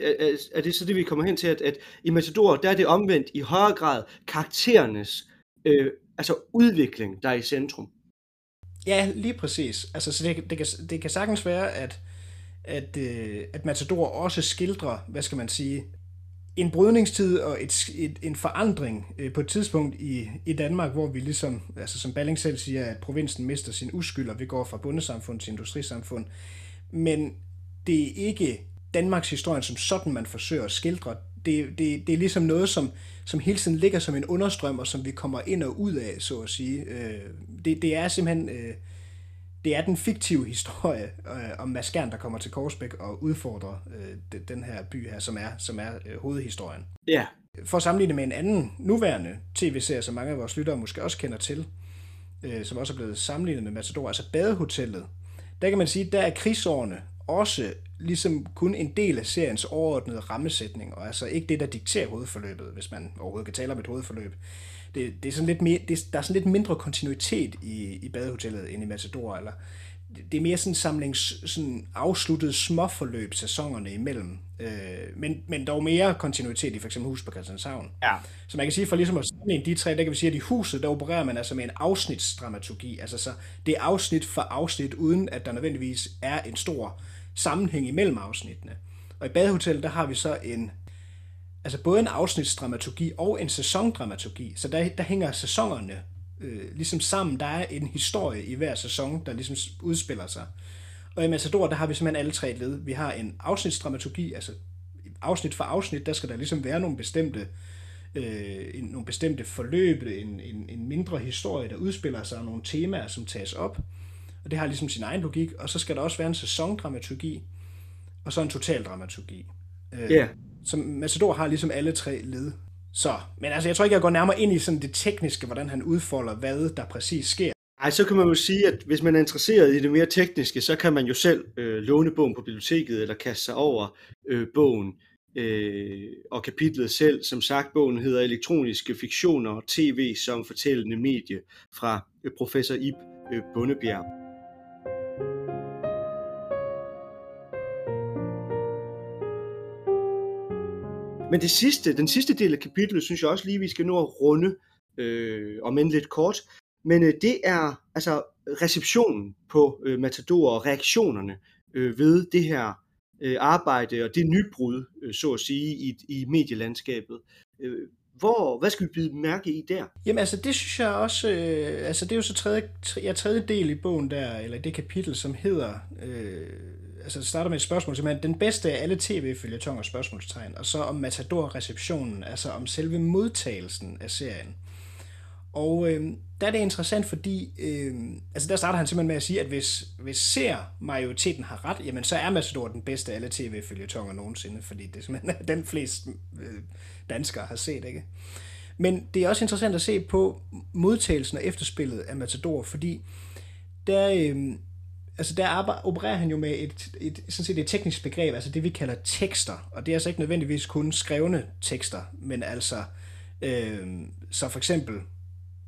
er det så det, vi kommer hen til, at, at i Matador, der er det omvendt i højere grad karakterernes øh, altså udvikling, der er i centrum. Ja, lige præcis. Altså, så det, det, kan, det kan sagtens være, at, at, øh, at Matador også skildrer, hvad skal man sige, en brydningstid og et, et, en forandring øh, på et tidspunkt i, i Danmark, hvor vi ligesom, altså som Balling selv siger, at provinsen mister sin uskyld, og vi går fra bundesamfund til industrisamfund. Men det er ikke Danmarks historie som sådan, man forsøger at skildre. Det, det, det er ligesom noget, som, som hele tiden ligger som en understrøm, og som vi kommer ind og ud af, så at sige. Øh, det, det er simpelthen... Øh, det er den fiktive historie øh, om Mads Gern, der kommer til Korsbæk og udfordrer øh, den her by her, som er, som er øh, hovedhistorien. Ja. For at sammenligne med en anden nuværende tv-serie, som mange af vores lyttere måske også kender til, øh, som også er blevet sammenlignet med Matador, altså Badehotellet, der kan man sige, der er krigsårene også ligesom kun en del af seriens overordnede rammesætning, og altså ikke det, der dikterer hovedforløbet, hvis man overhovedet kan tale om et hovedforløb. Det, det er sådan lidt mere, det, der er sådan lidt mindre kontinuitet i, i badehotellet end i Matador, eller det er mere sådan en samling sådan afsluttet småforløb sæsonerne imellem. Øh, men, men dog mere kontinuitet i for eksempel Hus på Christianshavn. Ja. Så man kan sige, for ligesom at sammenligne de tre, der kan vi sige, at i huset, der opererer man altså med en afsnitsdramaturgi. Altså så det er afsnit for afsnit, uden at der nødvendigvis er en stor sammenhæng imellem afsnittene. Og i Badehotel, der har vi så en, altså både en afsnitsdramaturgi og en sæsondramaturgi, så der, der hænger sæsonerne øh, ligesom sammen. Der er en historie i hver sæson, der ligesom udspiller sig. Og i Matador, der har vi simpelthen alle tre led. Vi har en afsnitsdramaturgi, altså afsnit for afsnit, der skal der ligesom være nogle bestemte øh, en, nogle bestemte forløb, en, en, en mindre historie, der udspiller sig, og nogle temaer, som tages op. Og det har ligesom sin egen logik. Og så skal der også være en sæsondramaturgi, og så en totaldramaturgi. Øh, yeah. Så Matador har ligesom alle tre led. Så, men altså, jeg tror ikke, jeg går nærmere ind i sådan det tekniske, hvordan han udfolder, hvad der præcis sker. Ej, så kan man jo sige, at hvis man er interesseret i det mere tekniske, så kan man jo selv øh, låne bogen på biblioteket, eller kaste sig over øh, bogen øh, og kapitlet selv. Som sagt, bogen hedder Elektroniske fiktioner og tv som fortællende medie fra øh, professor Ib øh, Bundebjerg. Men det sidste, den sidste del af kapitlet, synes jeg også lige, vi skal nå at runde, øh, om end lidt kort. Men øh, det er altså receptionen på øh, Matador og reaktionerne øh, ved det her øh, arbejde og det nybrud, øh, så at sige, i, i medielandskabet. Øh, hvor, hvad skal vi blive mærke i der? Jamen altså, det synes jeg også, øh, altså det er jo så tredje, ja, tredje del i bogen der, eller det kapitel, som hedder øh, altså det starter med et spørgsmål, simpelthen den bedste af alle tv-følgetonger spørgsmålstegn, og så om Matador-receptionen, altså om selve modtagelsen af serien. Og øh, der er det interessant, fordi øh, altså der starter han simpelthen med at sige, at hvis, hvis ser majoriteten har ret, jamen så er Matador den bedste af alle tv-følgetonger nogensinde, fordi det er simpelthen den flest øh, danskere har set, ikke? Men det er også interessant at se på modtagelsen og efterspillet af Matador, fordi der, øh, altså der arbejder, opererer han jo med et, et, sådan set et teknisk begreb, altså det vi kalder tekster, og det er altså ikke nødvendigvis kun skrevne tekster, men altså, øh, så for eksempel,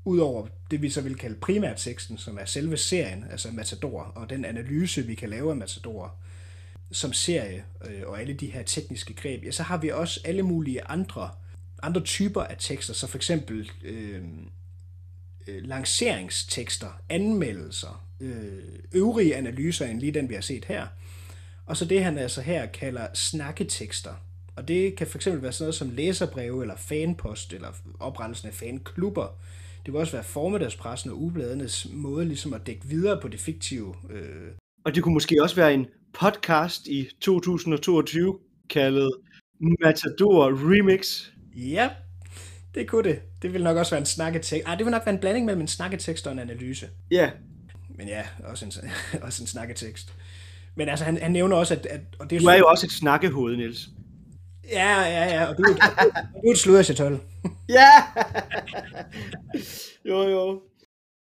udover det vi så vil kalde primærteksten, som er selve serien, altså Matador, og den analyse, vi kan lave af Matador som serie, øh, og alle de her tekniske greb, ja, så har vi også alle mulige andre, andre typer af tekster, så for eksempel øhm, øh, lanceringstekster, anmeldelser, øh, øvrige analyser end lige den, vi har set her. Og så det, han altså her kalder snakketekster. Og det kan fx være sådan noget som læserbreve, eller fanpost, eller oprettelsen af fanklubber. Det vil også være formiddagspressen og ubladenes måde ligesom at dække videre på det fiktive. Øh. Og det kunne måske også være en podcast i 2022, kaldet Matador Remix. Ja, det kunne det. Det ville nok også være en snakketekst. Ej, det ville nok være en blanding mellem en snakketekst og en analyse. Ja. Men ja, også en, også en snakketekst. Men altså, han, han nævner også, at... at og det er du er jo også et snakkehoved, Niels. Ja, ja, ja, og du, du, du er et sludder, Ja! jo, jo.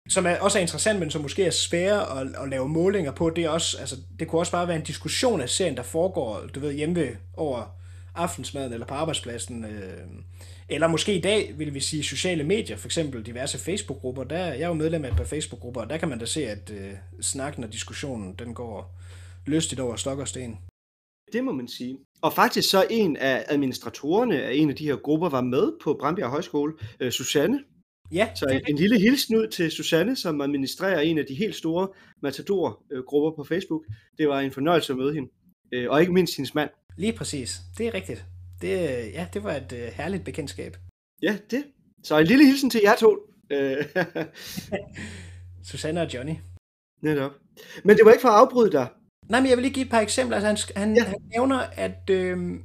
Som er, også er interessant, men som måske er svære at, at lave målinger på, det er også, altså, det kunne også bare være en diskussion af serien, der foregår, du ved, hjemme over aftensmaden eller på arbejdspladsen. Øh, eller måske i dag, vil vi sige, sociale medier, for eksempel diverse Facebook-grupper. Der, jeg er jo medlem af et par Facebook-grupper, og der kan man da se, at øh, snakken og diskussionen, den går lystigt over stok og sten. Det må man sige. Og faktisk så en af administratorerne af en af de her grupper var med på Brandbjerg Højskole, øh, Susanne. Ja. Så en, en lille hilsen ud til Susanne, som administrerer en af de helt store Matador-grupper på Facebook. Det var en fornøjelse at møde hende. Øh, og ikke mindst hendes mand. Lige præcis. Det er rigtigt. Det, ja, det var et uh, herligt bekendtskab. Ja, det. Så en lille hilsen til jer to. Øh. Susanne og Johnny. Netop. Men det var ikke for at afbryde dig. Nej, men jeg vil lige give et par eksempler. Altså, han, han, ja. han nævner, at, øh,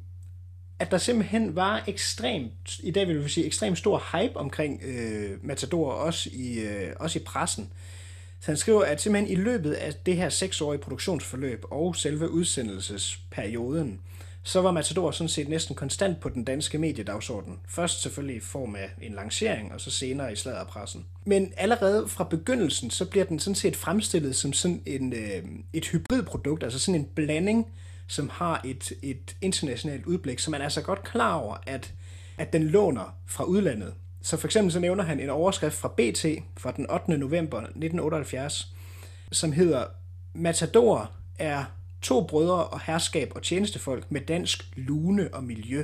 at der simpelthen var ekstremt, i dag vil vi sige, ekstremt stor hype omkring øh, Matador, også i, øh, også i pressen. Så han skriver, at simpelthen i løbet af det her seksårige produktionsforløb og selve udsendelsesperioden, så var Matador sådan set næsten konstant på den danske mediedagsorden. Først selvfølgelig i form af en lancering, og så senere i sladderpressen. Men allerede fra begyndelsen, så bliver den sådan set fremstillet som sådan en, øh, et hybridprodukt, altså sådan en blanding, som har et, et internationalt udblik, så man er så godt klar over, at, at den låner fra udlandet. Så for eksempel så nævner han en overskrift fra BT fra den 8. november 1978, som hedder Matador er to brødre og herskab og tjenestefolk med dansk lune og miljø.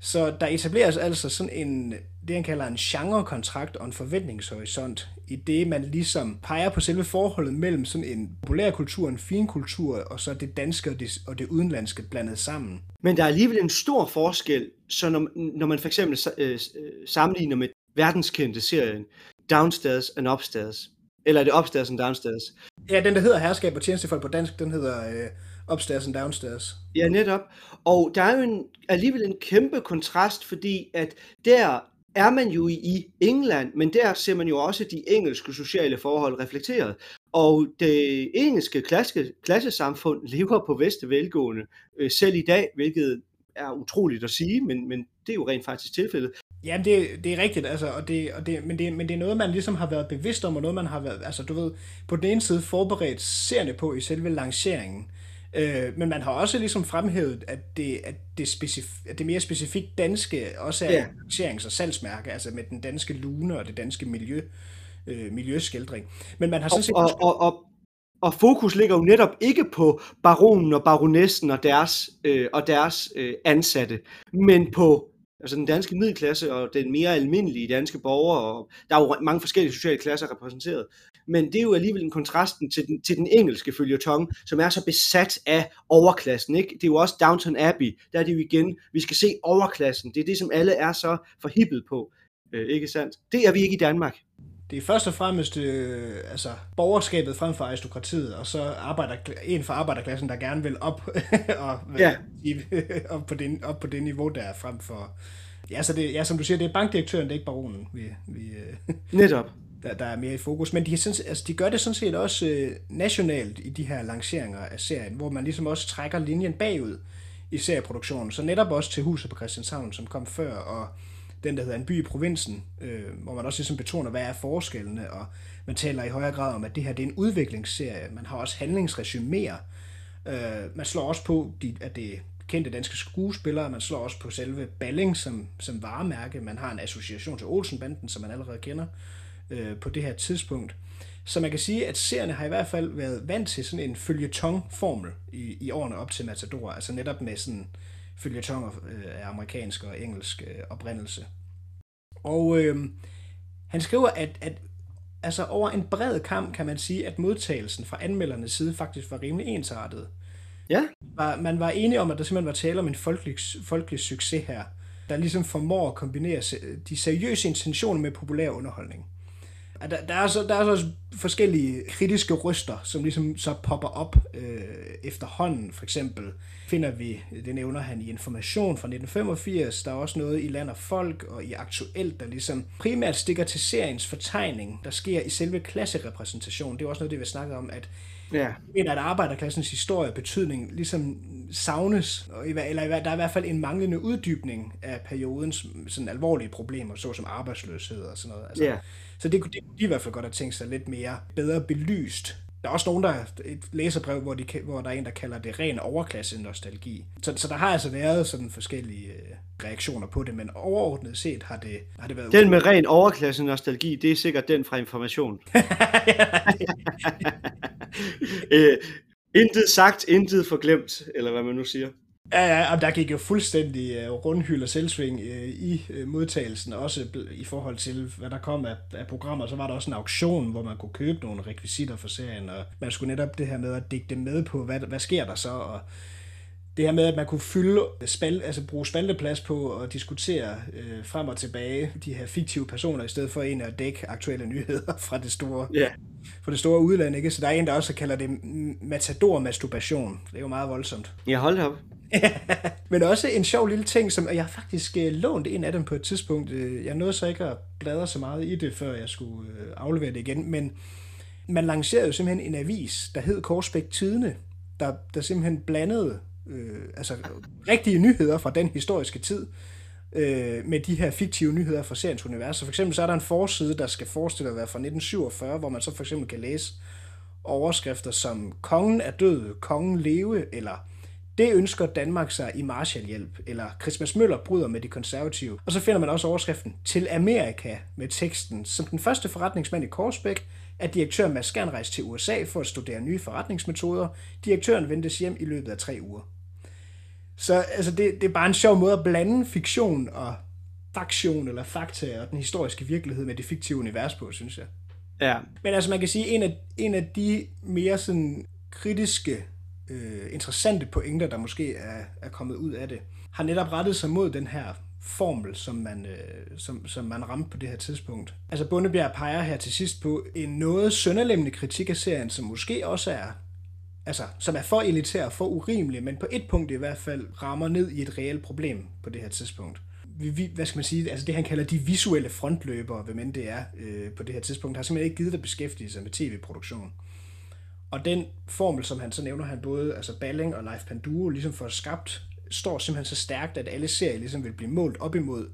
Så der etableres altså sådan en, det han kalder en genrekontrakt og en forventningshorisont, i det man ligesom peger på selve forholdet mellem sådan en populærkultur, en finkultur, og så det danske og det, og det udenlandske blandet sammen. Men der er alligevel en stor forskel, så når, når man for eksempel øh, sammenligner med verdenskendte serien Downstairs and Upstairs, eller er det Upstairs and Downstairs? Ja, den der hedder Herskab og Tjenestefolk på dansk, den hedder øh, Upstairs and Downstairs. Ja, netop. Og der er jo en, alligevel en kæmpe kontrast, fordi at der er man jo i England, men der ser man jo også de engelske sociale forhold reflekteret. Og det engelske klasse, klassesamfund lever på bedste velgående øh, selv i dag, hvilket er utroligt at sige, men, men det er jo rent faktisk tilfældet. Ja, det, det er rigtigt, altså, og det, og det, men, det, men det er noget, man ligesom har været bevidst om, og noget, man har været, altså du ved, på den ene side forberedt seerne på i selve lanceringen, øh, men man har også ligesom fremhævet, at det, at det, specif- at det mere specifikt danske også er ja. lancerings- og salgsmærke, altså med den danske lune og det danske miljø, øh, miljøskældring. Men man har sådan set... Og, og, og, og fokus ligger jo netop ikke på baronen og baronessen og deres, øh, og deres øh, ansatte, men på altså den danske middelklasse og den mere almindelige danske borger, og der er jo mange forskellige sociale klasser repræsenteret. Men det er jo alligevel en kontrasten til den, til den engelske følgetong, som er så besat af overklassen. Ikke? Det er jo også Downton Abbey, der er det jo igen, vi skal se overklassen. Det er det, som alle er så forhippet på. Øh, ikke sandt? Det er vi ikke i Danmark det er først og fremmest øh, altså, borgerskabet frem for aristokratiet, og så arbejder, en fra arbejderklassen, der gerne vil op, og, ja. op, på det, op på det niveau, der er frem for... Ja, så det, ja, som du siger, det er bankdirektøren, det er ikke baronen, vi, vi, øh, Netop. Der, der er mere i fokus. Men de, altså, de gør det sådan set også øh, nationalt i de her lanceringer af serien, hvor man ligesom også trækker linjen bagud i serieproduktionen. Så netop også til Huset på Christianshavn, som kom før, og den, der hedder En by i provinsen, øh, hvor man også ligesom betoner, hvad er forskellene, og man taler i højere grad om, at det her det er en udviklingsserie. Man har også handlingsresuméer. Øh, man slår også på, de, at det er kendte danske skuespillere, man slår også på selve Balling som, som varemærke. Man har en association til Olsenbanden, som man allerede kender øh, på det her tidspunkt. Så man kan sige, at seerne har i hvert fald været vant til sådan en følgetong-formel i, i årene op til Matador, altså netop med sådan følgetonger øh, af amerikansk og engelsk øh, oprindelse. Og øh, han skriver, at, at altså over en bred kamp kan man sige, at modtagelsen fra anmeldernes side faktisk var rimelig ensartet. Ja. Var, man var enige om, at der simpelthen var tale om en folkelig, folkelig succes her, der ligesom formår at kombinere de seriøse intentioner med populær underholdning. Der, der, er så, der er så også forskellige kritiske ryster, som ligesom så popper op øh, efterhånden. For eksempel finder vi, det nævner han i Information fra 1985, der er også noget i Land og Folk og i Aktuelt, der ligesom primært stikker til seriens fortegning, der sker i selve klasserepræsentationen. Det er også noget, det vi snakker om, at Ja. Men at arbejderklassens historie betydning ligesom savnes, eller der er i hvert fald en manglende uddybning af periodens sådan alvorlige problemer, såsom arbejdsløshed og sådan noget. Altså, ja. Så det kunne de, i hvert fald godt have tænkt sig lidt mere bedre belyst. Der er også nogen, der et læserbrev, hvor, de, hvor der er en, der kalder det ren overklasse nostalgi. Så, så der har altså været sådan forskellige øh, reaktioner på det, men overordnet set har det, har det været... Den med ren overklasse nostalgi, det er sikkert den fra information. øh, intet sagt, intet forglemt, eller hvad man nu siger. Ja, ja, og der gik jo fuldstændig øh, uh, rundhyld og selvsving uh, i uh, modtagelsen, også i forhold til, hvad der kom af, af programmer. Så var der også en auktion, hvor man kunne købe nogle rekvisitter for serien, og man skulle netop det her med at digte med på, hvad, hvad sker der så, og det her med, at man kunne fylde, spal, altså bruge spalteplads på at diskutere øh, frem og tilbage de her fiktive personer, i stedet for en at dække aktuelle nyheder fra det store, yeah fra det store udland. Ikke? Så der er en, der også kalder det matador-masturbation. Det er jo meget voldsomt. Ja, hold op. Men også en sjov lille ting, som jeg faktisk øh, lånt en af dem på et tidspunkt. Øh, jeg nåede så ikke at bladre så meget i det, før jeg skulle øh, aflevere det igen. Men man lancerede jo simpelthen en avis, der hed Korsbæk Tidene, der, der simpelthen blandede øh, altså rigtige nyheder fra den historiske tid, øh, med de her fiktive nyheder fra seriens univers. Så for eksempel så er der en forside, der skal forestille at være fra 1947, hvor man så for eksempel kan læse overskrifter som Kongen er død, Kongen leve, eller det ønsker Danmark sig i Marshallhjælp, eller Christmas Møller bryder med de konservative. Og så finder man også overskriften til Amerika med teksten. Som den første forretningsmand i Korsbæk at direktør Mads Skjern rejste til USA for at studere nye forretningsmetoder. Direktøren ventes hjem i løbet af tre uger. Så altså, det, det er bare en sjov måde at blande fiktion og faktion eller fakta og den historiske virkelighed med det fiktive univers på, synes jeg. Ja. Men altså man kan sige, en af, en af de mere sådan kritiske, øh, interessante pointer, der måske er, er kommet ud af det, har netop rettet sig mod den her formel, som man, øh, som, som man ramte på det her tidspunkt. Altså Bundebjerg peger her til sidst på en noget sønderlemmende kritik af serien, som måske også er altså, som er for elitær og for urimelig, men på et punkt i hvert fald rammer ned i et reelt problem på det her tidspunkt. Vi, vi, hvad skal man sige, altså det han kalder de visuelle frontløbere, hvem end det er øh, på det her tidspunkt, har simpelthen ikke givet at beskæftige sig med tv-produktion. Og den formel, som han så nævner, han både altså Balling og Life Panduro ligesom får skabt, står simpelthen så stærkt, at alle serier ligesom vil blive målt op imod,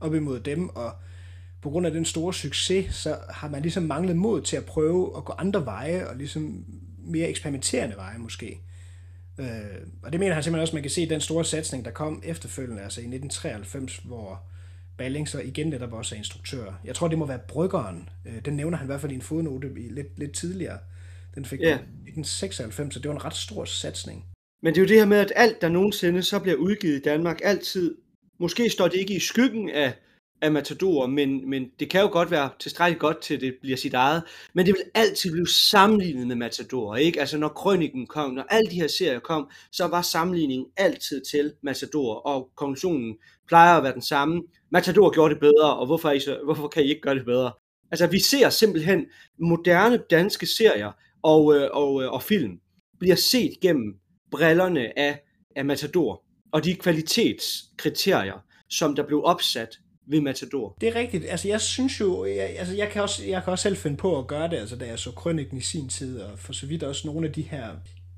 op imod dem, og på grund af den store succes, så har man ligesom manglet mod til at prøve at gå andre veje og ligesom mere eksperimenterende veje måske. Øh, og det mener han simpelthen også, man kan se den store satsning, der kom efterfølgende, altså i 1993, hvor Balling så igen netop også er instruktør. Jeg tror, det må være Bryggeren. Øh, den nævner han i hvert fald i en fodnote lidt, lidt tidligere. Den fik yeah. 1996, så det var en ret stor satsning. Men det er jo det her med, at alt, der nogensinde så bliver udgivet i Danmark, altid, måske står det ikke i skyggen af af Matador, men, men det kan jo godt være tilstrækkeligt godt til, det bliver sit eget, men det vil altid blive sammenlignet med Matador, ikke? Altså når Krøniken kom, når alle de her serier kom, så var sammenligningen altid til Matador, og konklusionen plejer at være den samme. Matador gjorde det bedre, og hvorfor, I så, hvorfor kan I ikke gøre det bedre? Altså vi ser simpelthen moderne danske serier og, øh, og, øh, og film bliver set gennem brillerne af, af Matador, og de kvalitetskriterier, som der blev opsat ved Matador. Det er rigtigt. Altså, jeg synes jo, jeg, altså, jeg, kan også, jeg kan også selv finde på at gøre det, altså, da jeg så Krøniken i sin tid, og for så vidt også nogle af de her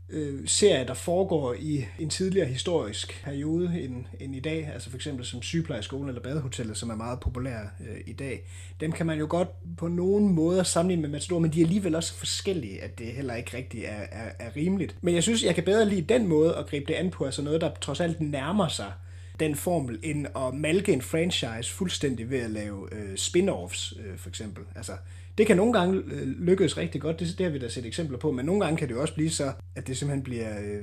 øh, serier, der foregår i en tidligere historisk periode end, end i dag, altså for eksempel som sygeplejerskolen eller badehotellet, som er meget populære øh, i dag, dem kan man jo godt på nogen måder sammenligne med Matador, men de er alligevel også forskellige, at det heller ikke rigtig er, er, er rimeligt. Men jeg synes, jeg kan bedre lide den måde at gribe det an på, altså noget, der trods alt nærmer sig den formel, end at malke en franchise fuldstændig ved at lave øh, spin-offs, øh, for eksempel. Altså, det kan nogle gange øh, lykkes rigtig godt, det, det har vi da set eksempler på, men nogle gange kan det jo også blive så, at det simpelthen bliver øh,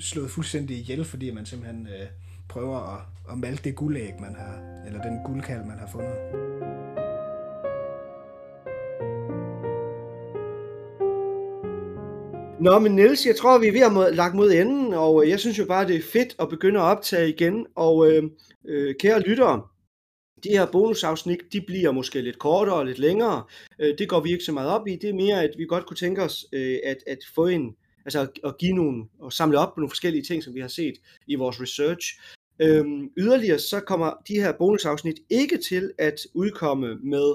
slået fuldstændig ihjel, fordi man simpelthen øh, prøver at, at malke det guldæg, man har, eller den guldkald, man har fundet. Nå, men Niels, jeg tror, vi er ved at må, lagt mod enden, og øh, jeg synes jo bare, det er fedt at begynde at optage igen. Og øh, øh, kære lyttere, de her bonusafsnit, de bliver måske lidt kortere og lidt længere. Øh, det går vi ikke så meget op i. Det er mere, at vi godt kunne tænke os øh, at, at få en, altså at give nogle, og samle op på nogle forskellige ting, som vi har set i vores research. Øhm, yderligere så kommer de her bonusafsnit ikke til at udkomme med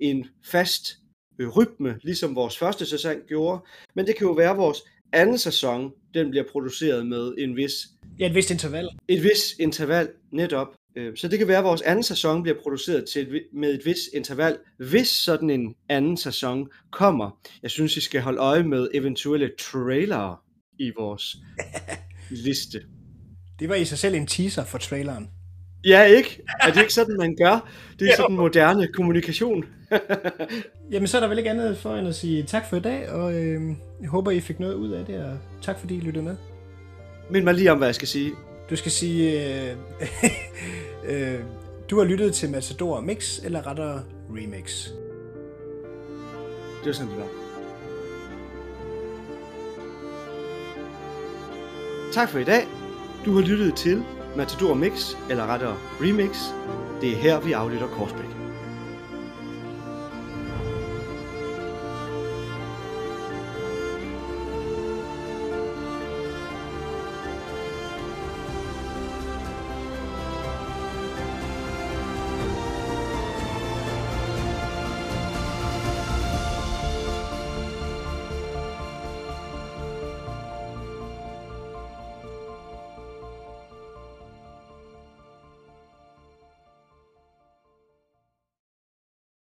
en fast rytme, ligesom vores første sæson gjorde, men det kan jo være, at vores anden sæson, den bliver produceret med en vis... Ja, et vist interval. Et vis interval, netop. Øh, så det kan være, at vores anden sæson bliver produceret til et, med et vis interval, hvis sådan en anden sæson kommer. Jeg synes, I skal holde øje med eventuelle trailere i vores liste. Det var i sig selv en teaser for traileren. Ja, ikke? Er det ikke sådan, man gør? Det er sådan moderne kommunikation. Jamen, så er der vel ikke andet for end at sige tak for i dag, og øh, jeg håber, I fik noget ud af det, og tak fordi I lyttede med. Mind mig lige om, hvad jeg skal sige. Du skal sige, øh, øh, du har lyttet til Matador Mix, eller rettere Remix. Det var sådan, det var. Tak for i dag. Du har lyttet til Matador Mix, eller rettere Remix. Det er her, vi aflytter Korsbæk.